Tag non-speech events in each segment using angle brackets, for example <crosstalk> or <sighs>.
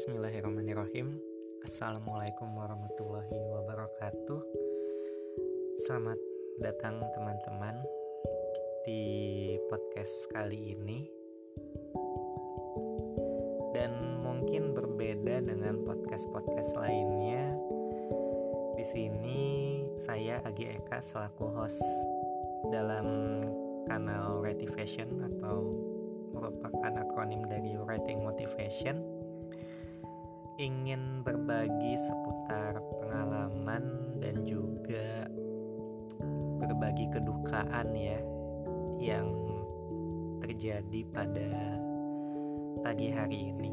Bismillahirrahmanirrahim. Assalamualaikum warahmatullahi wabarakatuh. Selamat datang teman-teman Di podcast kali ini. Dan mungkin berbeda dengan podcast-podcast lainnya Di sini saya Agi Eka selaku host Dalam kanal Writing Fashion atau merupakan akronim dari Writing Motivation ingin berbagi seputar pengalaman dan juga berbagi kedukaan ya yang terjadi pada pagi hari ini.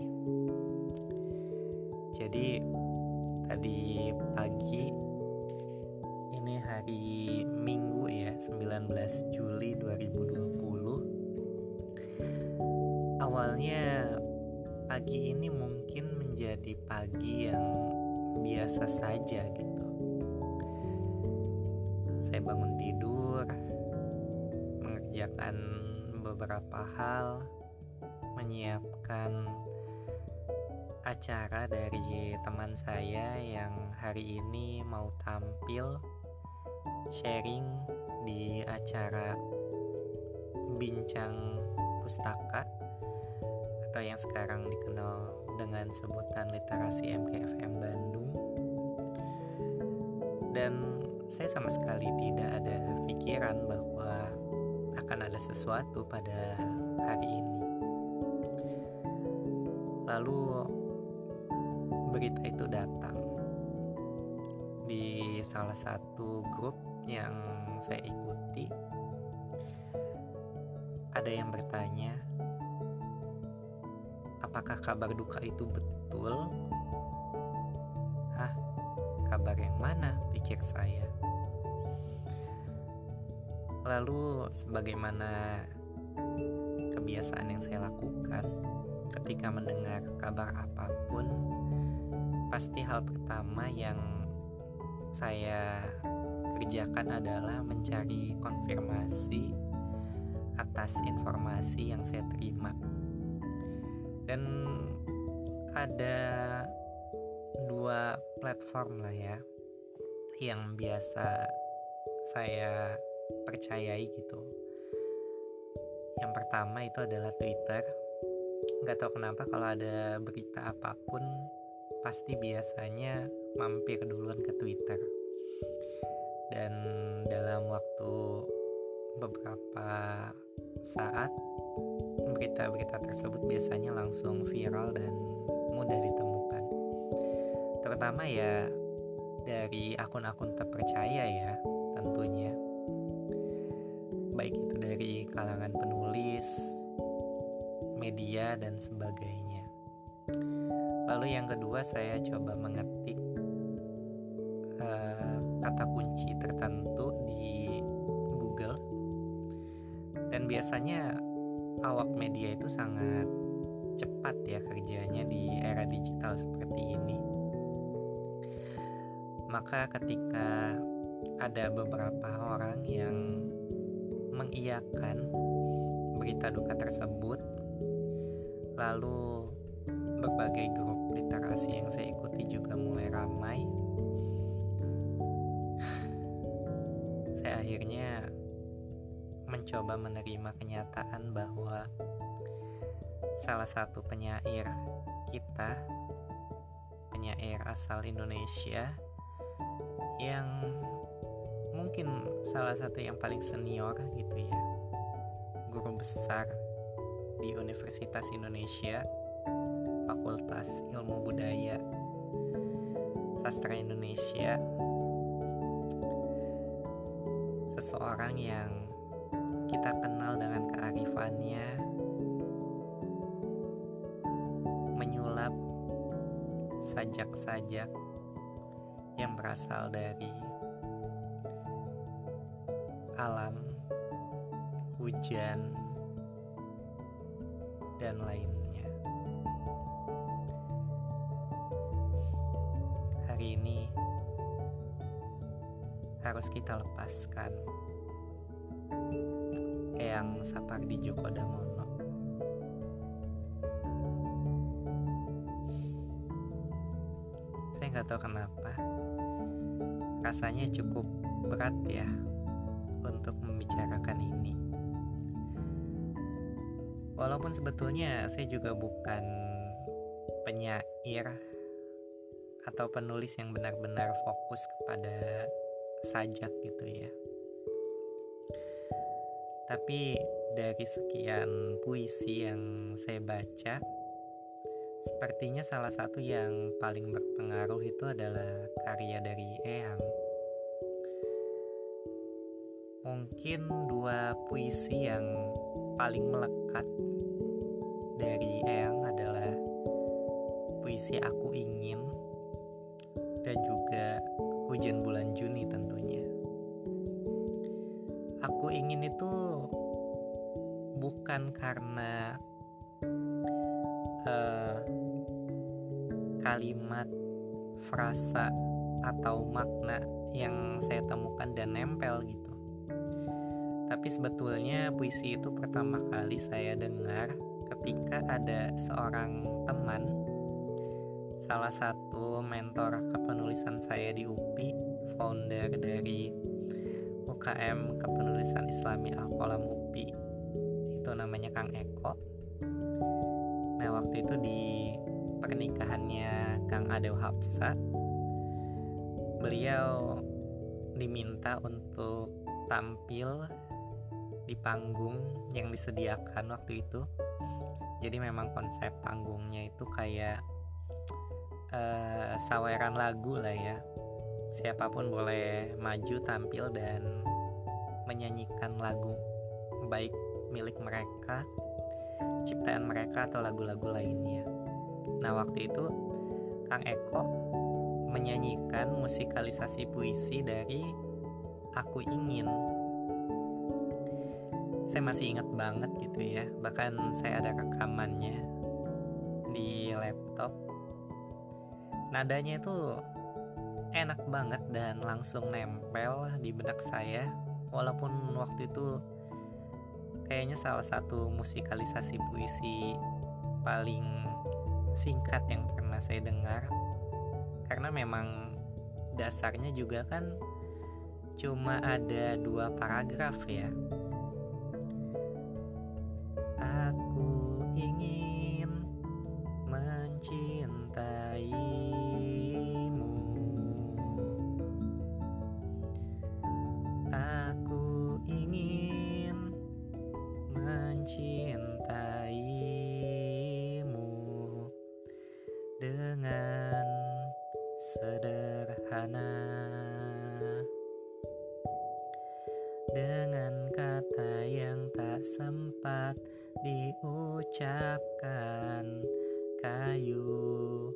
Jadi tadi pagi ini hari Minggu ya 19 Juli 2020 awalnya pagi ini mungkin menjadi pagi yang biasa saja gitu. Saya bangun tidur, mengerjakan beberapa hal, menyiapkan acara dari teman saya yang hari ini mau tampil sharing di acara bincang pustaka atau yang sekarang dikenal dengan sebutan literasi MKFM Bandung. Dan saya sama sekali tidak ada pikiran bahwa akan ada sesuatu pada hari ini. Lalu berita itu datang di salah satu grup yang saya ikuti. Ada yang bertanya apakah kabar duka itu betul? Hah, kabar yang mana? pikir saya. Lalu, sebagaimana kebiasaan yang saya lakukan ketika mendengar kabar apa pun, pasti hal pertama yang saya kerjakan adalah mencari konfirmasi atas informasi yang saya terima dan ada dua platform lah ya yang biasa saya percayai gitu. Yang pertama itu adalah Twitter. Nggak tahu kenapa kalau ada berita apa pun pasti biasanya mampir duluan ke Twitter. Dan dalam waktu beberapa saat berita-berita tersebut biasanya langsung viral dan mudah ditemukan. Terutama ya dari akun-akun terpercaya ya tentunya. Baik itu dari kalangan penulis, media dan sebagainya. Lalu yang kedua saya coba mengetik uh, kata kunci tertentu di Google dan biasanya media itu sangat cepat ya kerjanya di era digital seperti ini. Maka ketika ada beberapa orang yang mengiyakan berita duka tersebut, lalu berbagai grup literasi yang saya ikuti juga mulai ramai. <sighs> Saya akhirnya mencoba menerima kenyataan bahwa salah satu penyair kita, penyair asal Indonesia yang mungkin salah satu yang paling senior gitu ya, guru besar di Universitas Indonesia, Fakultas Ilmu Budaya, Sastra Indonesia, seseorang yang kita kenal dengan kearifannya menyulap sajak-sajak yang berasal dari alam, hujan, dan lainnya. Hari ini harus kita lepaskan Eyang Sapardi Djoko Damono. Nggak tahu kenapa. Rasanya cukup berat ya untuk membicarakan ini. Walaupun sebetulnya saya juga bukan penyair atau penulis yang benar-benar fokus kepada sajak gitu ya tapi dari sekian puisi yang saya baca Sepertinya salah satu yang paling berpengaruh itu adalah karya dari Eyang. Mungkin dua puisi yang paling melekat dari Eyang adalah puisi Aku Ingin dan juga Hujan Bulan Juni tentunya. Aku ingin itu bukan karena uh, kalimat, frasa, atau makna yang saya temukan dan nempel gitu. Tapi sebetulnya puisi itu pertama kali saya dengar ketika ada seorang teman, salah satu mentor kepenulisan saya di UPI, founder dari UKM Kepenulisan Islami Al-Qalam UPI, itu namanya Kang Eko. Nah waktu itu di pernikahannya Kang Adew Hapsa beliau diminta untuk tampil di panggung yang disediakan waktu itu. Jadi memang konsep panggungnya itu kayak uh, saweran lagu lah ya siapa pun boleh maju tampil dan menyanyikan lagu baik milik mereka ciptaan mereka atau lagu-lagu lainnya Nah waktu itu Kang Eko menyanyikan musikalisasi puisi dari Aku Ingin. Saya masih ingat banget gitu ya, bahkan saya ada rekamannya di laptop. Nadanya itu enak banget dan langsung nempel di benak saya, walaupun waktu itu kayaknya salah satu musikalisasi puisi paling singkat yang pernah saya dengar. Karena memang dasarnya juga kan cuma ada dua paragraf ya dengan sederhana. Dengan kata yang tak sempat diucapkan kayu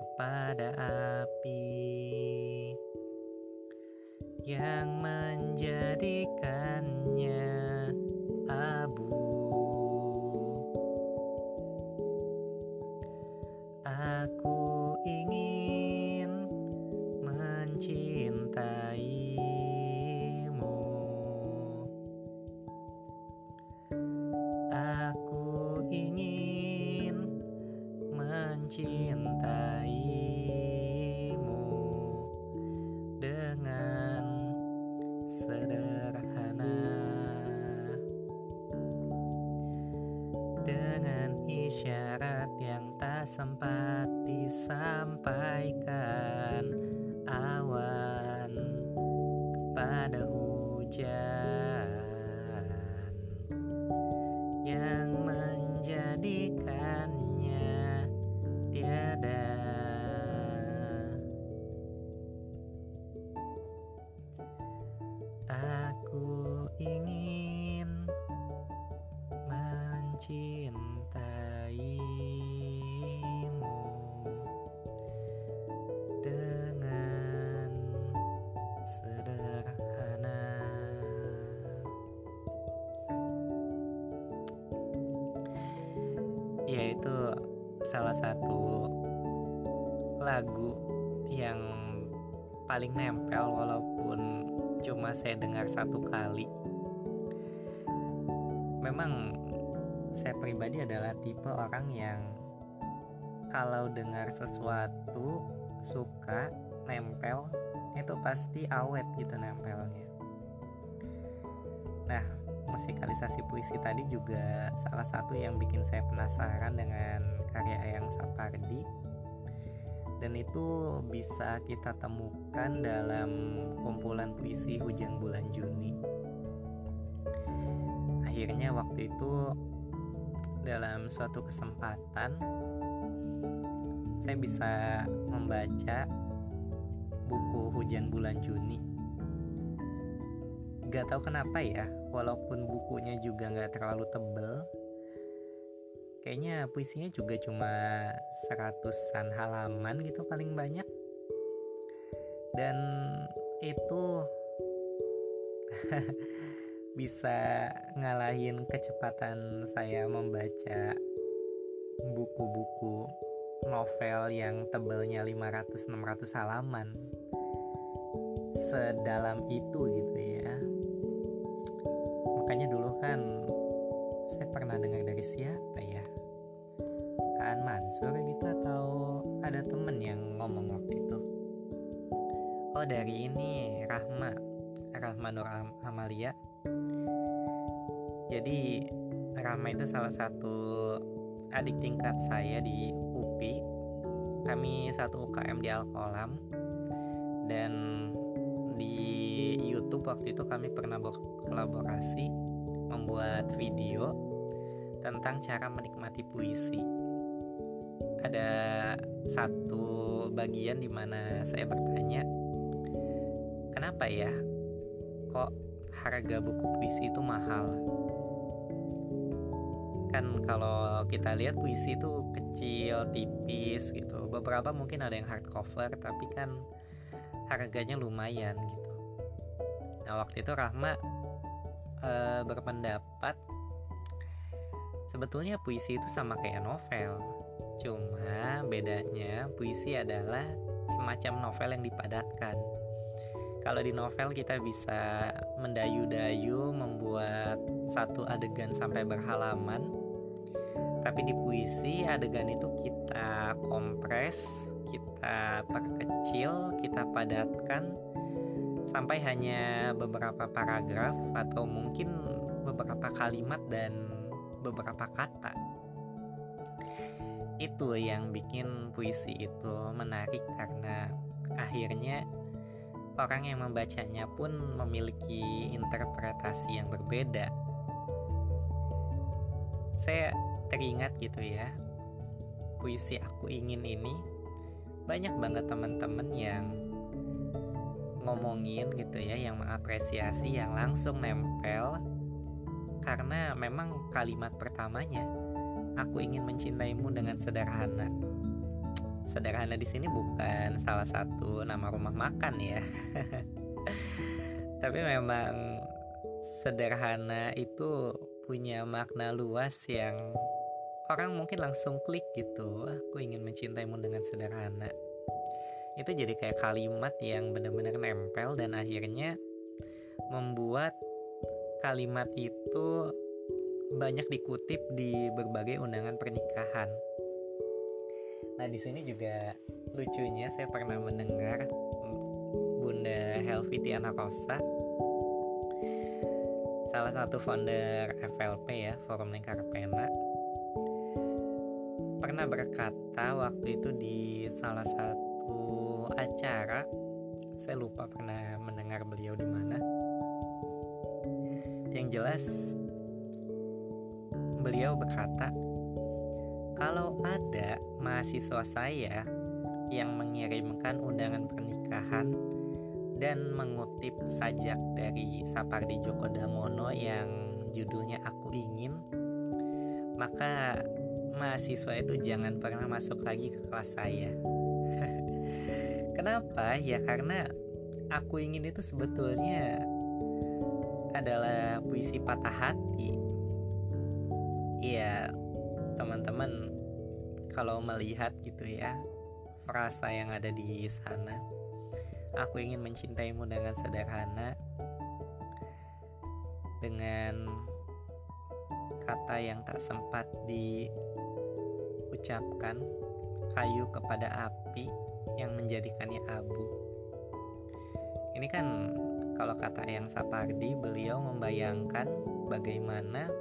kepada api yang menjadikannya salah satu lagu yang paling nempel walaupun cuma saya dengar satu kali. Memang saya pribadi adalah tipe orang yang kalau dengar sesuatu suka nempel itu pasti awet gitu nempelnya. Nah musikalisasi puisi tadi juga salah satu yang bikin saya penasaran dengan karya Eyang Sapardi dan itu bisa kita temukan dalam kumpulan puisi Hujan Bulan Juni. Akhirnya waktu itu dalam suatu kesempatan saya bisa membaca buku Hujan Bulan Juni. Gak tahu kenapa ya, walaupun bukunya juga gak terlalu tebel, kayaknya puisinya juga cuma seratusan halaman gitu paling banyak. Dan itu <laughs> bisa ngalahin kecepatan saya membaca buku-buku novel yang tebelnya 500-600 halaman. Sedalam itu gitu ya. Makanya dulu kan saya pernah dengar dari siapa ya Mansur gitu atau ada temen yang ngomong waktu itu. Oh dari ini Rahma. Rahma Nur Amalia. Jadi Rama itu salah satu adik tingkat saya di UPI kami satu UKM di Alkolam. Dan di YouTube waktu itu kami pernah berkolaborasi membuat video tentang cara menikmati puisi ada satu bagian di mana saya bertanya kenapa ya kok harga buku puisi itu mahal? Kan kalau kita lihat puisi itu kecil tipis gitu. Beberapa mungkin ada yang hardcover tapi kan harganya lumayan gitu. Nah waktu itu Rahma e, berpendapat sebetulnya puisi itu sama kayak novel cuma bedanya puisi adalah semacam novel yang dipadatkan. Kalau di novel kita bisa mendayu-dayu membuat satu adegan sampai berhalaman. Tapi di puisi adegan itu kita kompres kita perkecil kita padatkan sampai hanya beberapa paragraf atau mungkin beberapa kalimat dan beberapa kata itu yang bikin puisi itu menarik karena akhirnya orang yang membacanya pun memiliki interpretasi yang berbeda. Saya teringat gitu ya puisi aku ingin ini banyak banget teman-teman yang ngomongin gitu ya yang mengapresiasi yang langsung nempel karena memang kalimat pertamanya aku ingin mencintaimu dengan sederhana. Sederhana di sini bukan salah satu nama rumah makan ya. <laughs> Tapi memang sederhana itu punya makna luas yang orang mungkin langsung klik gitu. Aku ingin mencintaimu dengan sederhana. Itu jadi kayak kalimat yang benar-benar nempel dan akhirnya membuat kalimat itu banyak dikutip di berbagai undangan pernikahan. Nah di sini juga lucunya saya pernah mendengar Bunda Helvitiana Rosa salah satu founder FLP ya Forum Lingkar Pena pernah berkata waktu itu di salah satu acara saya lupa pernah mendengar beliau di mana yang jelas beliau berkata kalau ada mahasiswa saya yang mengirimkan undangan pernikahan dan mengutip sajak dari Sapardi Djoko Damono yang judulnya Aku Ingin maka mahasiswa itu jangan pernah masuk lagi ke kelas saya. <laughs> Kenapa? Ya karena aku ingin itu sebetulnya adalah puisi patah hati. Teman-teman kalau melihat gitu ya frasa yang ada di sana. Aku ingin mencintaimu dengan sederhana dengan kata yang tak sempat di ucapkan kayu kepada api yang menjadikannya abu? Ini kan kalau kata yang Sapardi, beliau membayangkan bagaimana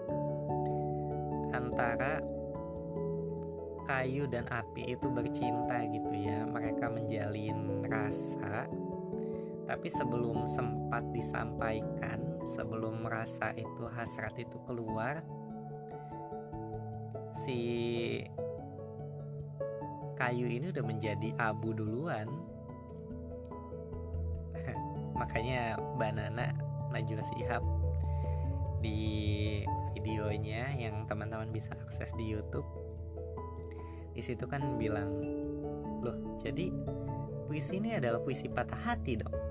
antara kayu dan api itu bercinta gitu ya. Mereka menjalin rasa tapi sebelum sempat disampaikan, sebelum merasa itu hasrat itu keluar, si kayu ini udah menjadi abu duluan. <laughs> Makanya Banana Najwa Sihab di videonya yang teman-teman bisa akses di YouTube di situ kan bilang loh jadi puisi ini adalah puisi patah hati dong? <laughs>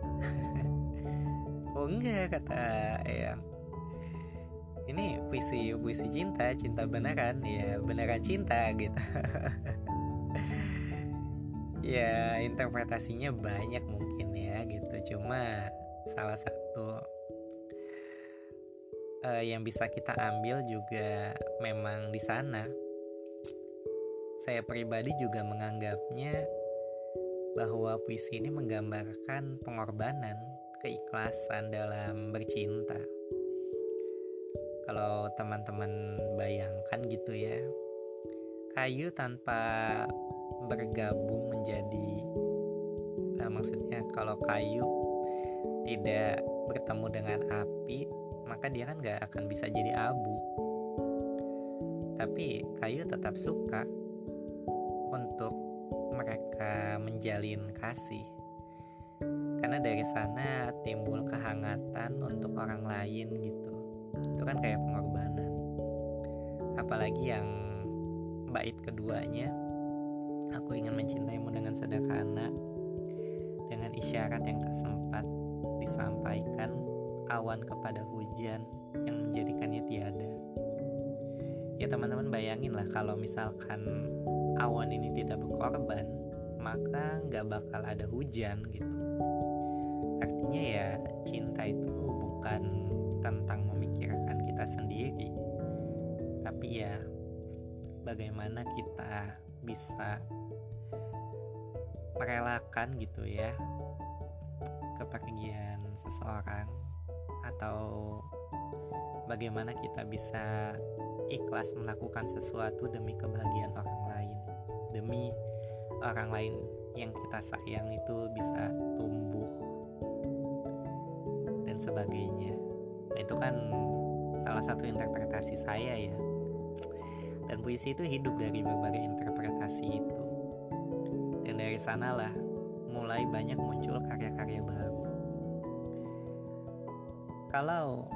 Oh enggak kata yang ini puisi puisi cinta cinta beneran ya beneran cinta <laughs> gitu. Ya interpretasinya banyak mungkin ya gitu. Cuma salah satu uh, yang bisa kita ambil juga memang di sana saya pribadi juga menganggapnya bahwa puisi ini menggambarkan pengorbanan, keikhlasan dalam bercinta. Kalau teman-teman bayangkan gitu ya, kayu tanpa bergabung menjadi, nah, maksudnya kalau kayu tidak bertemu dengan api, maka dia kan gak akan bisa jadi abu. Tapi kayu tetap suka menjalin kasih. Karena dari sana timbul kehangatan untuk orang lain gitu. Itu kan kayak pengorbanan. Apalagi yang bait keduanya aku ingin mencintaimu dengan sederhana dengan isyarat yang tak sempat disampaikan awan kepada hujan yang menjadikannya tiada. Ya teman-teman bayangin lah kalau misalkan awan ini tidak berkorban maka nggak bakal ada hujan gitu. Artinya ya cinta itu bukan tentang memikirkan kita sendiri tapi ya bagaimana kita bisa merelakan gitu ya kepergian seseorang atau bagaimana kita bisa ikhlas melakukan sesuatu demi kebahagiaan orang lain, demi orang lain yang kita sayang itu bisa tumbuh dan sebagainya. Nah, itu kan salah satu interpretasi saya ya. Dan puisi itu hidup dari berbagai interpretasi itu. Dan dari sanalah mulai banyak muncul karya-karya baru. Kalau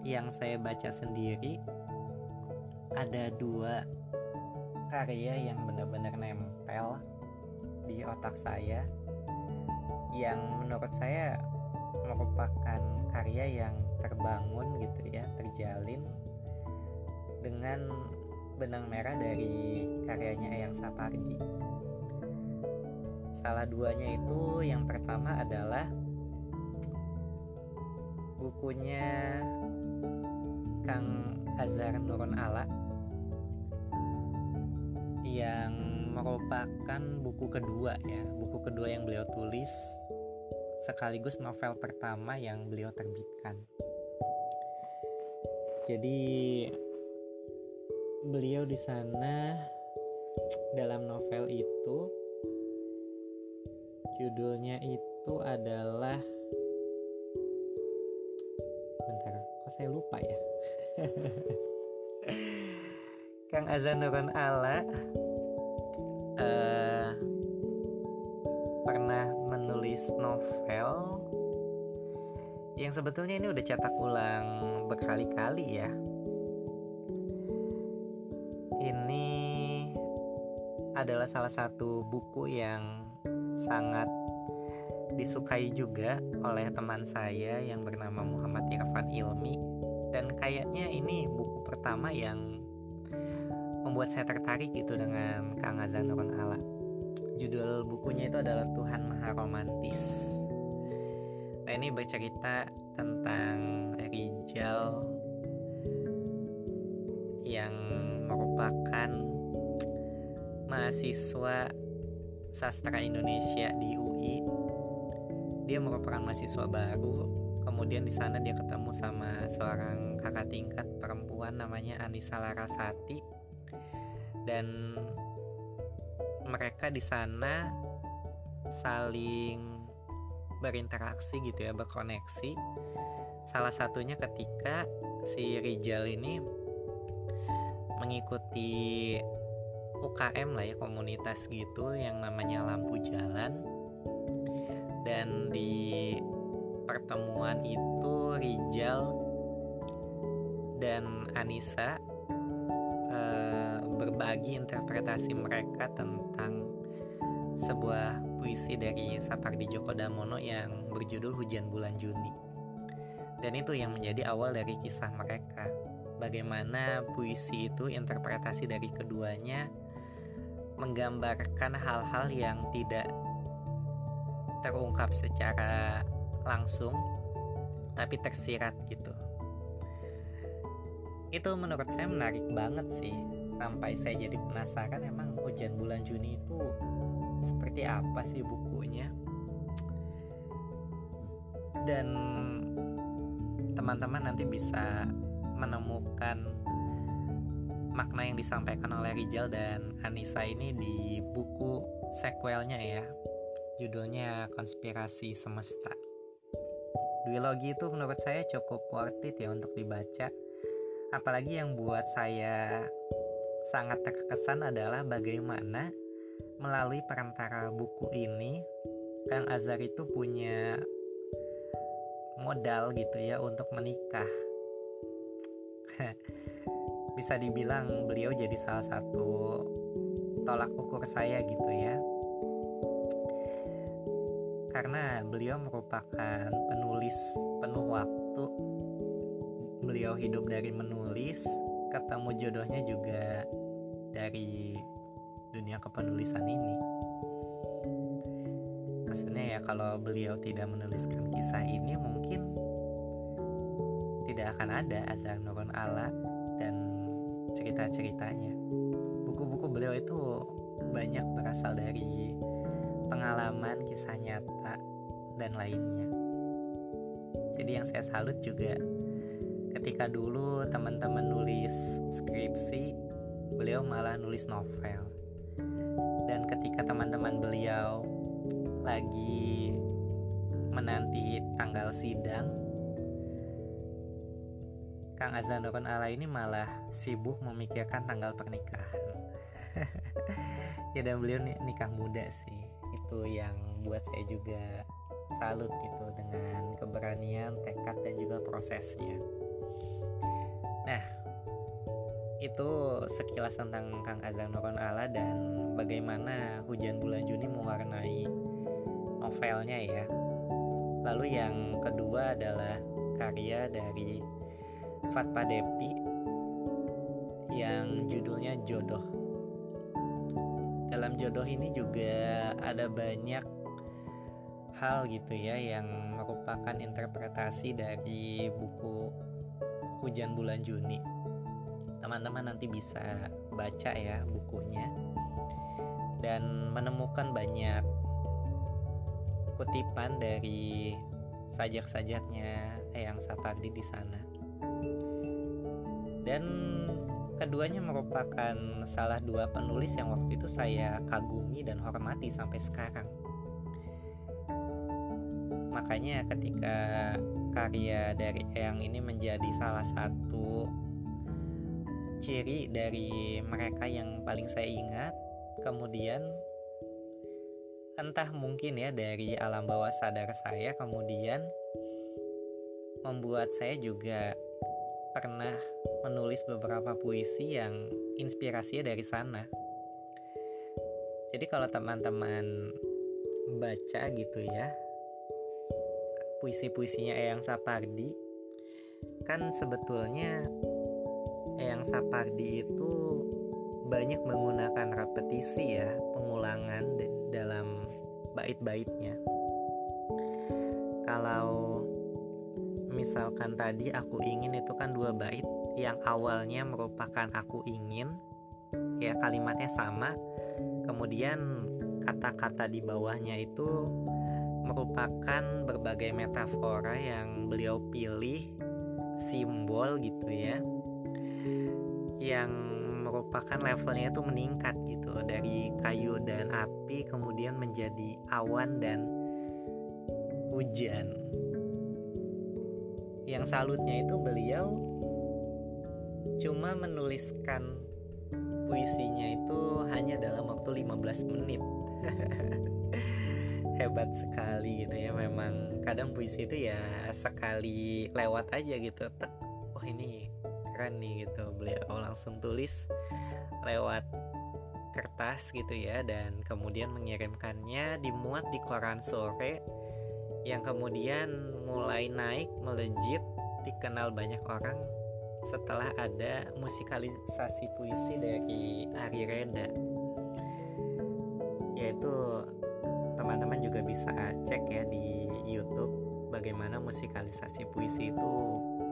yang saya baca sendiri ada dua karya yang benar-benar nempel di otak saya yang menurut saya merupakan karya yang terbangun gitu ya terjalin dengan benang merah dari karyanya Eyang Sapardi. Salah duanya itu yang pertama adalah bukunya Kang Azhar Nurun Ala yang merupakan buku kedua ya. Buku kedua yang beliau tulis sekaligus novel pertama yang beliau terbitkan. Jadi beliau di sana dalam novel itu judulnya itu adalah bentar kok saya lupa ya? <laughs> Kang Azan Nurun Ala uh, pernah menulis novel yang sebetulnya ini udah cetak ulang berkali-kali ya. Ini adalah salah satu buku yang sangat disukai juga oleh teman saya yang bernama Muhammad Irfan Ilmi dan kayaknya ini buku pertama yang membuat saya tertarik gitu dengan Kang Azan Nurun Ala. Judul bukunya itu adalah Tuhan Maha Romantis. Nah ini bercerita tentang Rijal yang merupakan mahasiswa sastra Indonesia di UI dia merupakan mahasiswa baru kemudian di sana dia ketemu sama seorang kakak tingkat perempuan namanya Anissa Larasati dan mereka di sana saling berinteraksi gitu ya berkoneksi. Salah satunya ketika si Rijal ini mengikuti UKM lah ya komunitas gitu yang namanya lampu jalan. Dan di pertemuan itu Rijal dan Anissa berbagi interpretasi mereka tentang sebuah puisi dari Sapardi Djoko Damono yang berjudul Hujan Bulan Juni. Dan itu yang menjadi awal dari kisah mereka. Bagaimana puisi itu interpretasi dari keduanya menggambarkan hal-hal yang tidak terungkap secara langsung tapi tersirat gitu itu menurut saya menarik banget sih sampai saya jadi penasaran emang hujan bulan Juni itu seperti apa sih bukunya. Dan teman-teman nanti bisa menemukan makna yang disampaikan oleh Rijal dan Anissa ini di buku sequelnya ya. Judulnya Konspirasi Semesta. Duologi itu menurut saya cukup worth it ya untuk dibaca. Apalagi yang buat saya sangat terkesan adalah bagaimana melalui perantara buku ini Kang Azhar itu punya modal gitu ya untuk menikah. <laughs> Bisa dibilang beliau jadi salah satu tolak ukur saya gitu ya. Karena beliau merupakan penulis penuh waktu. Beliau hidup dari menulis ketemu jodohnya juga dari dunia kepenulisan ini maksudnya ya kalau beliau tidak menuliskan kisah ini mungkin tidak akan ada Azhar Nurun Ala dan cerita-ceritanya. Buku-buku beliau itu banyak berasal dari pengalaman, kisah nyata, dan lainnya. Jadi yang saya salut juga ketika dulu teman-teman nulis skripsi, beliau malah nulis novel. Dan ketika teman-teman beliau lagi menanti tanggal sidang, Kang Azan Nurun Ala ini malah sibuk memikirkan tanggal pernikahan. <laughs> ya dan beliau nikah muda sih. Itu yang buat saya juga salut gitu dengan keberanian, tekad dan juga prosesnya. Itu sekilas tentang Kang Azan Nurun Ala dan bagaimana hujan bulan Juni mewarnai novelnya ya. Lalu yang kedua adalah karya dari Fatpa Depi yang judulnya Jodoh. Dalam jodoh ini juga ada banyak hal gitu ya yang merupakan interpretasi dari buku Hujan Bulan Juni. Teman-teman nanti bisa baca ya bukunya dan menemukan banyak kutipan dari sajak-sajaknya Eyang Sapardi di sana dan keduanya merupakan salah dua penulis yang waktu itu saya kagumi dan hormati sampai sekarang. Makanya ketika karya dari Eyang ini menjadi salah satu ciri dari mereka yang paling saya ingat, kemudian entah mungkin ya dari alam bawah sadar saya kemudian membuat saya juga pernah menulis beberapa puisi yang inspirasinya dari sana. Jadi kalau teman-teman baca gitu ya puisi-puisinya Eyang Sapardi kan sebetulnya Eyang Sapardi itu banyak menggunakan repetisi ya pengulangan dalam bait-baitnya. Kalau misalkan tadi aku ingin itu kan dua bait yang awalnya merupakan aku ingin ya kalimatnya sama kemudian kata-kata di bawahnya itu merupakan berbagai metafora yang beliau pilih simbol gitu ya yang merupakan levelnya itu meningkat gitu. Dari kayu dan api kemudian menjadi awan dan hujan. Yang salutnya itu beliau cuma menuliskan puisinya itu hanya dalam waktu 15 menit. <laughs> Hebat sekali gitu ya memang kadang puisi itu ya sekali lewat aja gitu. Tek, oh ini keren nih gitu. Beliau langsung tulis lewat kertas gitu ya dan kemudian mengirimkannya dimuat di koran sore yang kemudian mulai naik melejit dikenal banyak orang setelah ada musikalisasi puisi dari Ari Reda. Yaitu teman-teman juga bisa cek ya di YouTube bagaimana musikalisasi puisi itu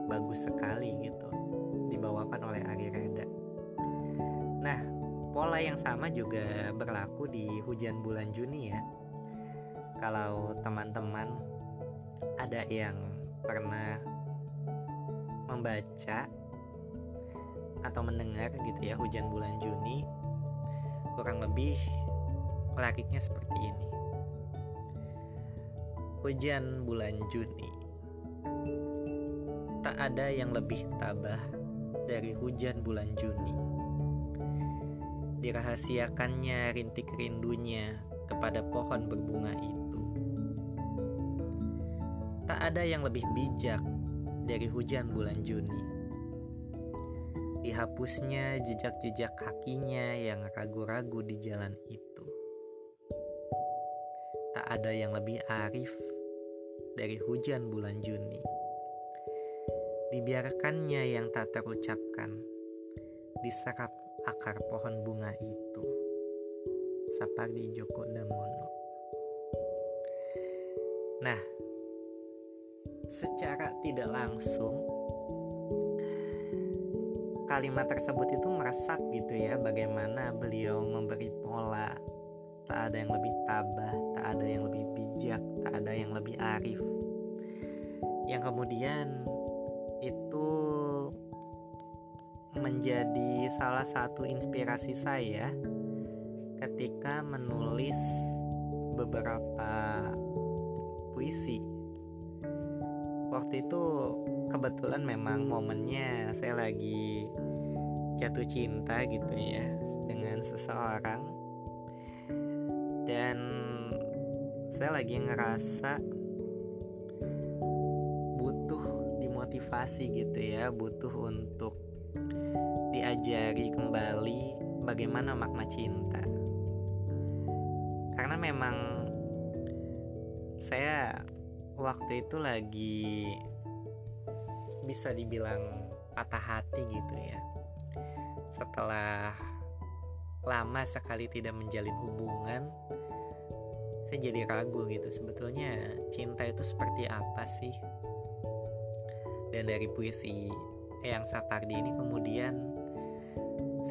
bagus sekali gitu dibawakan oleh Ari Reda nah pola yang sama juga berlaku di hujan bulan Juni ya. Kalau teman-teman ada yang pernah membaca atau mendengar gitu ya hujan bulan Juni kurang lebih liriknya seperti ini. Hujan bulan Juni. Tak ada yang lebih tabah dari hujan bulan Juni dirahasiakannya rintik rindunya kepada pohon berbunga itu tak ada yang lebih bijak dari hujan bulan Juni dihapusnya jejak-jejak kakinya yang ragu-ragu di jalan itu. Tak ada yang lebih arif dari hujan bulan Juni. Dibiarkannya yang tak terucapkan diserap akar pohon bunga itu. Sapardi Djoko Damono. Nah, secara tidak langsung kalimat tersebut itu meresap gitu ya bagaimana beliau memberi pola tak ada yang lebih tabah tak ada yang lebih bijak tak ada yang lebih arif yang kemudian menjadi salah satu inspirasi saya ketika menulis beberapa puisi. Waktu itu kebetulan memang momennya saya lagi jatuh cinta gitu ya dengan seseorang. Dan saya lagi ngerasa butuh dimotivasi gitu ya butuh untuk diajari kembali bagaimana makna cinta. Karena memang saya waktu itu lagi bisa dibilang patah hati gitu ya. Setelah lama sekali tidak menjalin hubungan saya jadi ragu gitu sebetulnya cinta itu seperti apa sih? Dan dari puisi Eyang Sapardi ini kemudian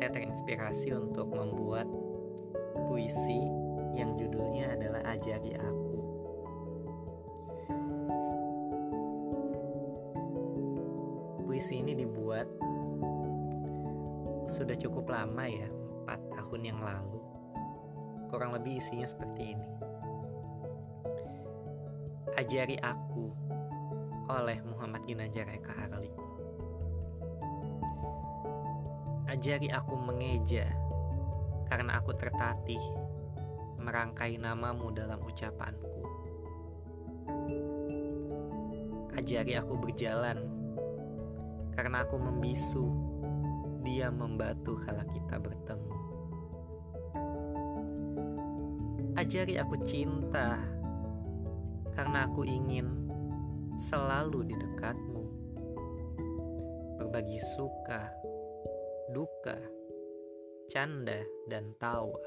saya terinspirasi untuk membuat puisi yang judulnya adalah Ajari Aku puisi ini dibuat sudah cukup lama ya, 4 tahun yang lalu. Kurang lebih isinya seperti ini. Ajari aku oleh Muhammad Ginajar Eka Arli. Ajari aku mengeja karena aku tertatih merangkai namamu dalam ucapanku. Ajari aku berjalan karena aku membisu, dia membatu kala kita bertemu. Ajari aku cinta, karena aku ingin selalu di dekatmu. Berbagi suka, duka, canda, dan tawa.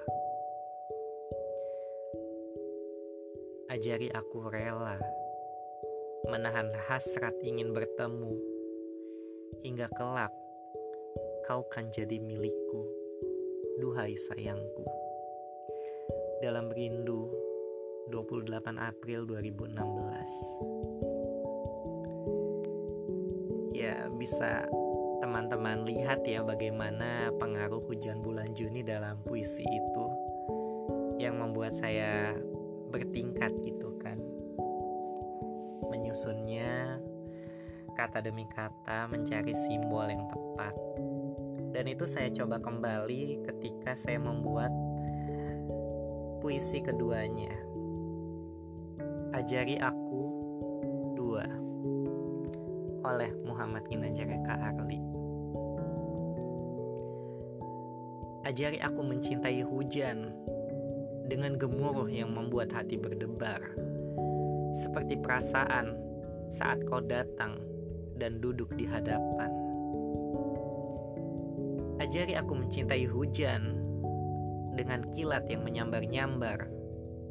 Ajari aku rela menahan hasrat ingin bertemu hingga kelak kau kan jadi milikku, duhai sayangku. dalam rindu 28 April 2016 ya bisa teman-teman lihat ya bagaimana pengaruh hujan bulan Juni dalam puisi itu yang membuat saya bertingkat gitu kan menyusunnya kata demi kata mencari simbol yang tepat dan itu saya coba kembali ketika saya membuat puisi keduanya. Ajari aku oleh Muhammad Ginanjar Arli. Ajari aku mencintai hujan dengan gemuruh yang membuat hati berdebar. Seperti perasaan saat kau datang dan duduk di hadapan. Ajari aku mencintai hujan dengan kilat yang menyambar-nyambar,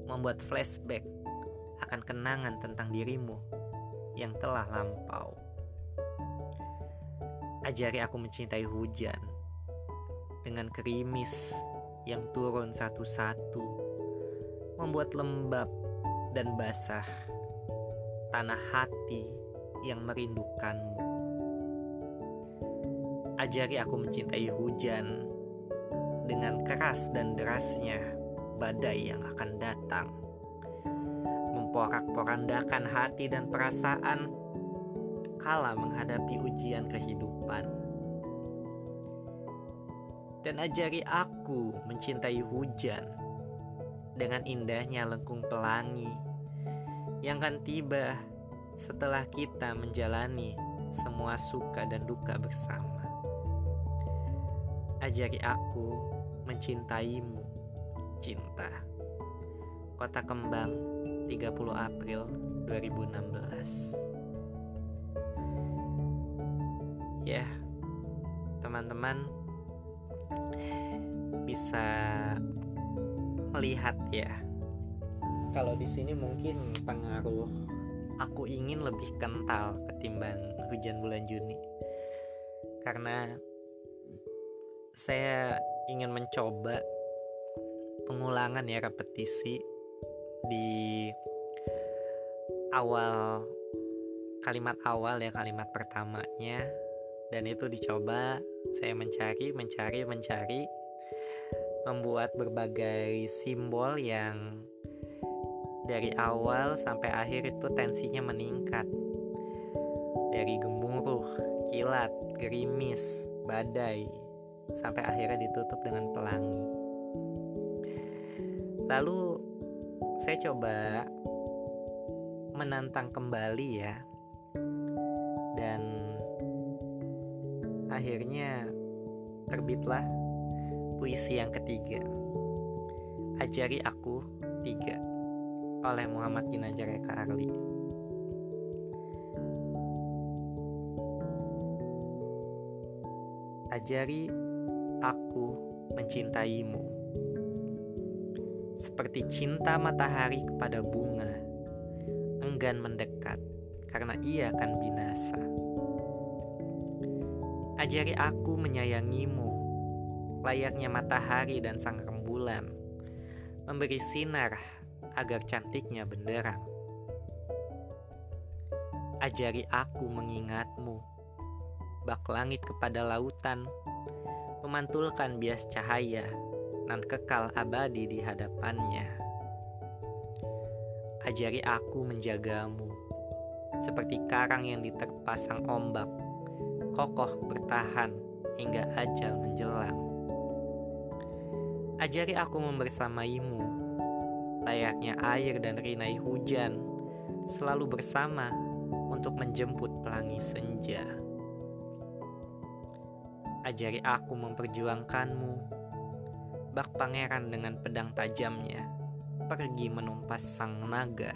membuat flashback akan kenangan tentang dirimu yang telah lampau. Ajari aku mencintai hujan dengan kerimis yang turun satu-satu, membuat lembab dan basah tanah hati yang merindukanmu. Ajari aku mencintai hujan dengan keras dan derasnya badai yang akan datang. Memporak-porandakan hati dan perasaan kala menghadapi ujian kehidupan. Dan ajari aku mencintai hujan dengan indahnya lengkung pelangi yang akan tiba setelah kita menjalani semua suka dan duka bersama. Ajari aku mencintaimu, cinta. Kota Kembang, 30 April 2016. Ya, teman-teman bisa melihat ya. Kalau di sini mungkin pengaruh aku ingin lebih kental ketimbang hujan bulan Juni. Karena saya ingin mencoba pengulangan ya repetisi di awal kalimat awal ya kalimat pertamanya dan itu dicoba saya mencari mencari mencari membuat berbagai simbol yang dari awal sampai akhir itu tensinya meningkat dari gemuruh, kilat, gerimis, badai, sampai akhirnya ditutup dengan pelangi. Lalu saya coba menantang kembali ya. Dan akhirnya terbitlah puisi yang ketiga. Ajari aku tiga oleh Muhammad Ginanjar Eka Arli. Ajari aku mencintaimu. Seperti cinta matahari kepada bunga, enggan mendekat karena ia akan binasa. Ajari aku menyayangimu, layaknya matahari dan sang rembulan, memberi sinar agar cantiknya benderang. Ajari aku mengingatmu, bak langit kepada lautan, memantulkan bias cahaya dan kekal abadi di hadapannya. Ajari aku menjagamu, seperti karang yang diterpa sang ombak, kokoh bertahan hingga ajal menjelang. Ajari aku membersamaimu, layaknya air dan rinai hujan, selalu bersama untuk menjemput pelangi senja ajari aku memperjuangkanmu. Bak pangeran dengan pedang tajamnya pergi menumpas sang naga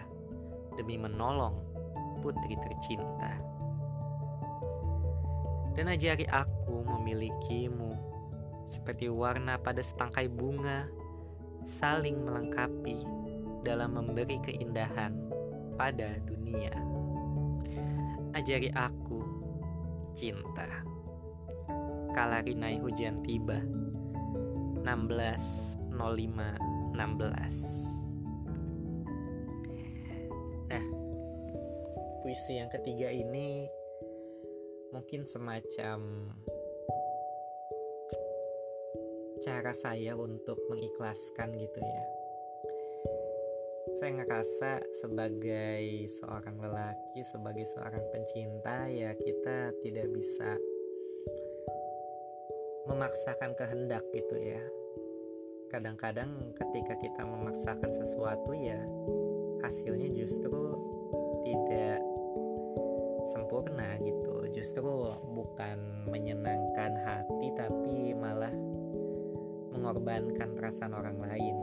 demi menolong putri tercinta. Dan ajari aku memilikimu seperti warna pada setangkai bunga saling melengkapi dalam memberi keindahan pada dunia. Ajari aku cinta kala rinai hujan tiba 16.05.00 Nah, puisi yang ketiga ini mungkin semacam cara saya untuk mengikhlaskan gitu ya saya ngerasa sebagai seorang lelaki, sebagai seorang pencinta, ya kita tidak bisa memaksakan kehendak gitu ya. Kadang-kadang ketika kita memaksakan sesuatu ya hasilnya justru tidak sempurna gitu. Justru bukan menyenangkan hati tapi malah mengorbankan perasaan orang lain.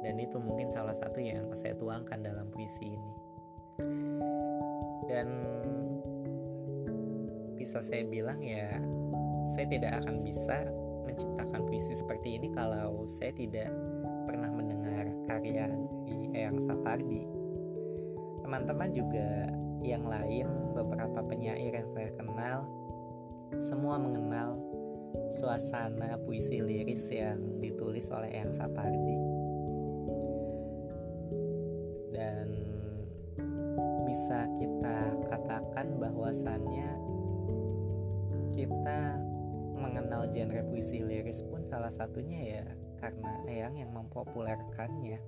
Dan itu mungkin salah satu yang saya tuangkan dalam puisi ini. Dan bisa saya bilang ya saya tidak akan bisa menciptakan puisi seperti ini kalau saya tidak pernah mendengar karya di Eyang Sapardi. Teman-teman juga yang lain beberapa penyair yang saya kenal. Semua mengenal suasana puisi liris yang ditulis oleh Eyang Sapardi. Bisa kita katakan bahwasannya kita mengenal genre puisi liris pun salah satunya ya karena Eyang yang mempopulerkannya.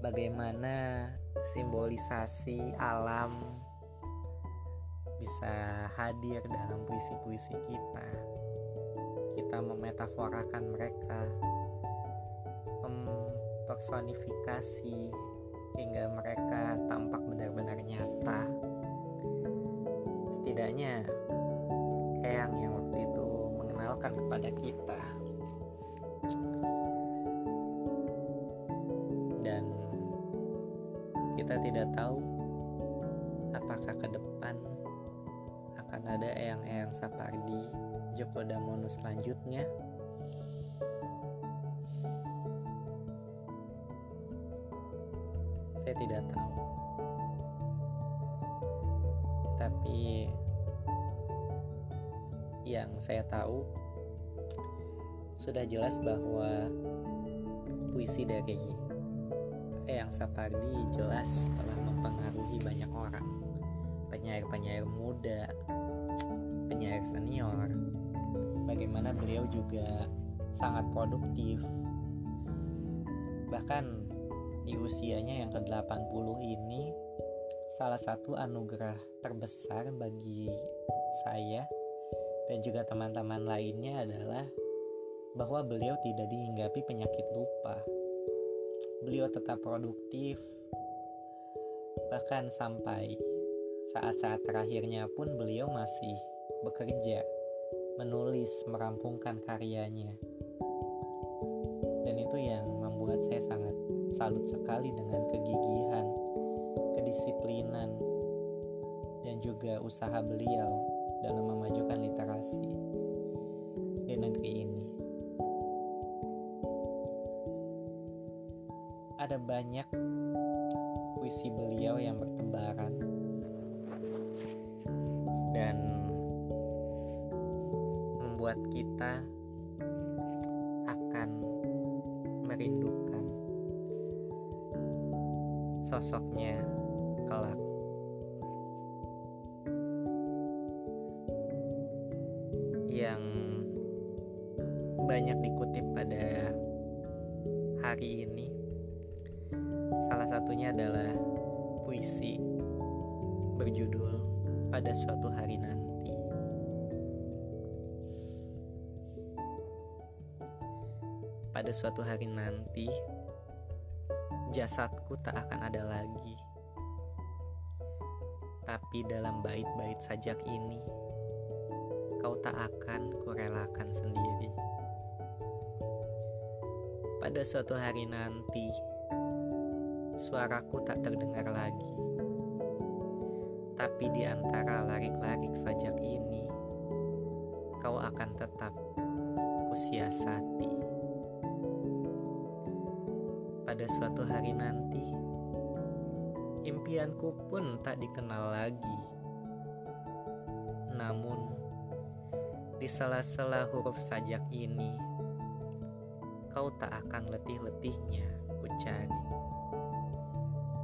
Bagaimana simbolisasi alam bisa hadir dalam puisi-puisi kita. Kita memetaforakan mereka, mempersonifikasi hingga mereka tampak benar-benar nyata. Setidaknya Eyang yang waktu itu mengenalkan kepada kita. Damono selanjutnya. Saya tidak tahu. Tapi yang saya tahu sudah jelas bahwa puisi dari Eyang Sapardi jelas telah mempengaruhi banyak orang. Penyair-penyair muda penyair senior bagaimana beliau juga sangat produktif bahkan di usianya yang ke-80 ini salah satu anugerah terbesar bagi saya dan juga teman-teman lainnya adalah bahwa beliau tidak dihinggapi penyakit lupa. Beliau tetap produktif bahkan sampai saat-saat terakhirnya pun beliau masih bekerja, menulis, merampungkan karyanya. Dan itu yang membuat saya sangat salut sekali dengan kegigihan, kedisiplinan, dan juga usaha beliau dalam memajukan literasi di negeri ini. Ada banyak puisi beliau yang bertebaran kita akan merindukan sosoknya kelak. Yang banyak dikutip pada hari ini salah satunya adalah puisi berjudul pada suatu hari nanti. Pada suatu hari nanti, jasadku tak akan ada lagi. Tapi dalam bait-bait sajak ini, kau tak akan kurelakan sendiri. Pada suatu hari nanti, suaraku tak terdengar lagi. Tapi di antara larik-larik sajak ini, kau akan tetap kusiasati hari nanti, impianku pun tak dikenal lagi. Namun, di sela-sela huruf sajak ini, kau tak akan letih-letihnya ku cari.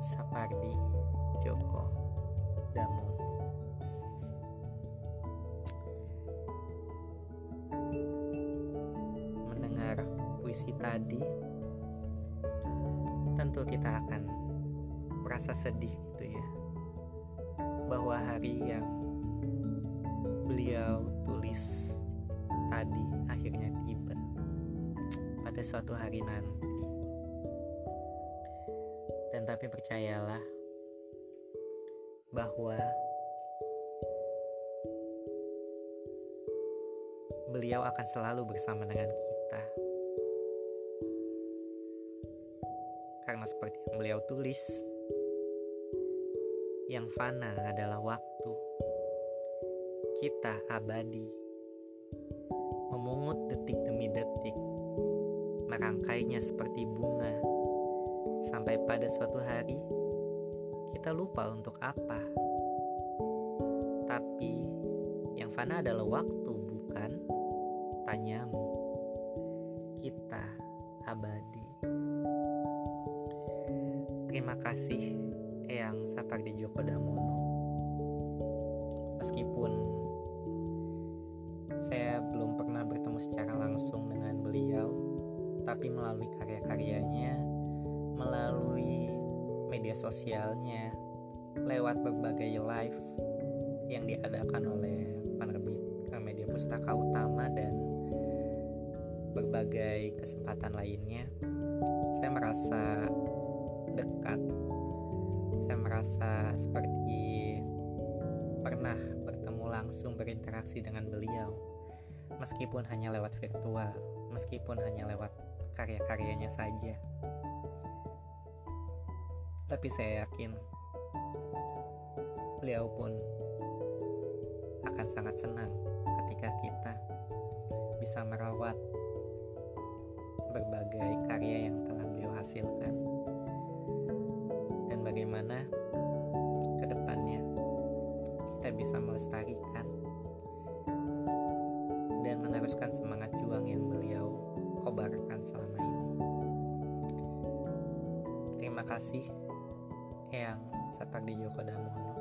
Sapardi Joko Damun Mendengar puisi tadi kita akan merasa sedih gitu ya Bahwa hari yang beliau tulis tadi akhirnya tiba pada suatu hari nanti. Dan tapi percayalah bahwa beliau akan selalu bersama dengan kita. Seperti yang beliau tulis, yang fana adalah waktu. Kita abadi, memungut detik demi detik, merangkainya seperti bunga, sampai pada suatu hari kita lupa untuk apa. Tapi yang fana adalah waktu, Terima kasih Eyang Sapardi Djoko Damono. Meskipun saya belum pernah bertemu secara langsung dengan beliau, tapi melalui karya-karyanya, melalui media sosialnya, lewat berbagai live yang diadakan oleh penerbit media pustaka utama dan berbagai kesempatan lainnya, saya merasa dekat. Saya merasa seperti pernah bertemu langsung berinteraksi dengan beliau meskipun hanya lewat virtual, meskipun hanya lewat karya-karyanya saja. Tapi saya yakin beliau pun akan sangat senang ketika kita bisa merawat berbagai karya yang telah beliau hasilkan bagaimana ke depannya kita bisa melestarikan dan meneruskan semangat juang yang beliau kobarkan selama ini. Terima kasih Eyang Sapardi Djoko Damono.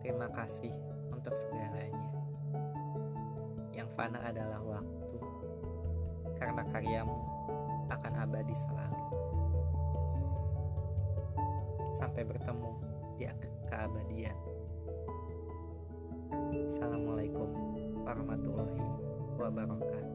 Terima kasih untuk segalanya. Yang fana adalah waktu, karena karyamu akan abadi selalu. Sampai bertemu di keabadian. Assalamualaikum warahmatullahi wabarakatuh.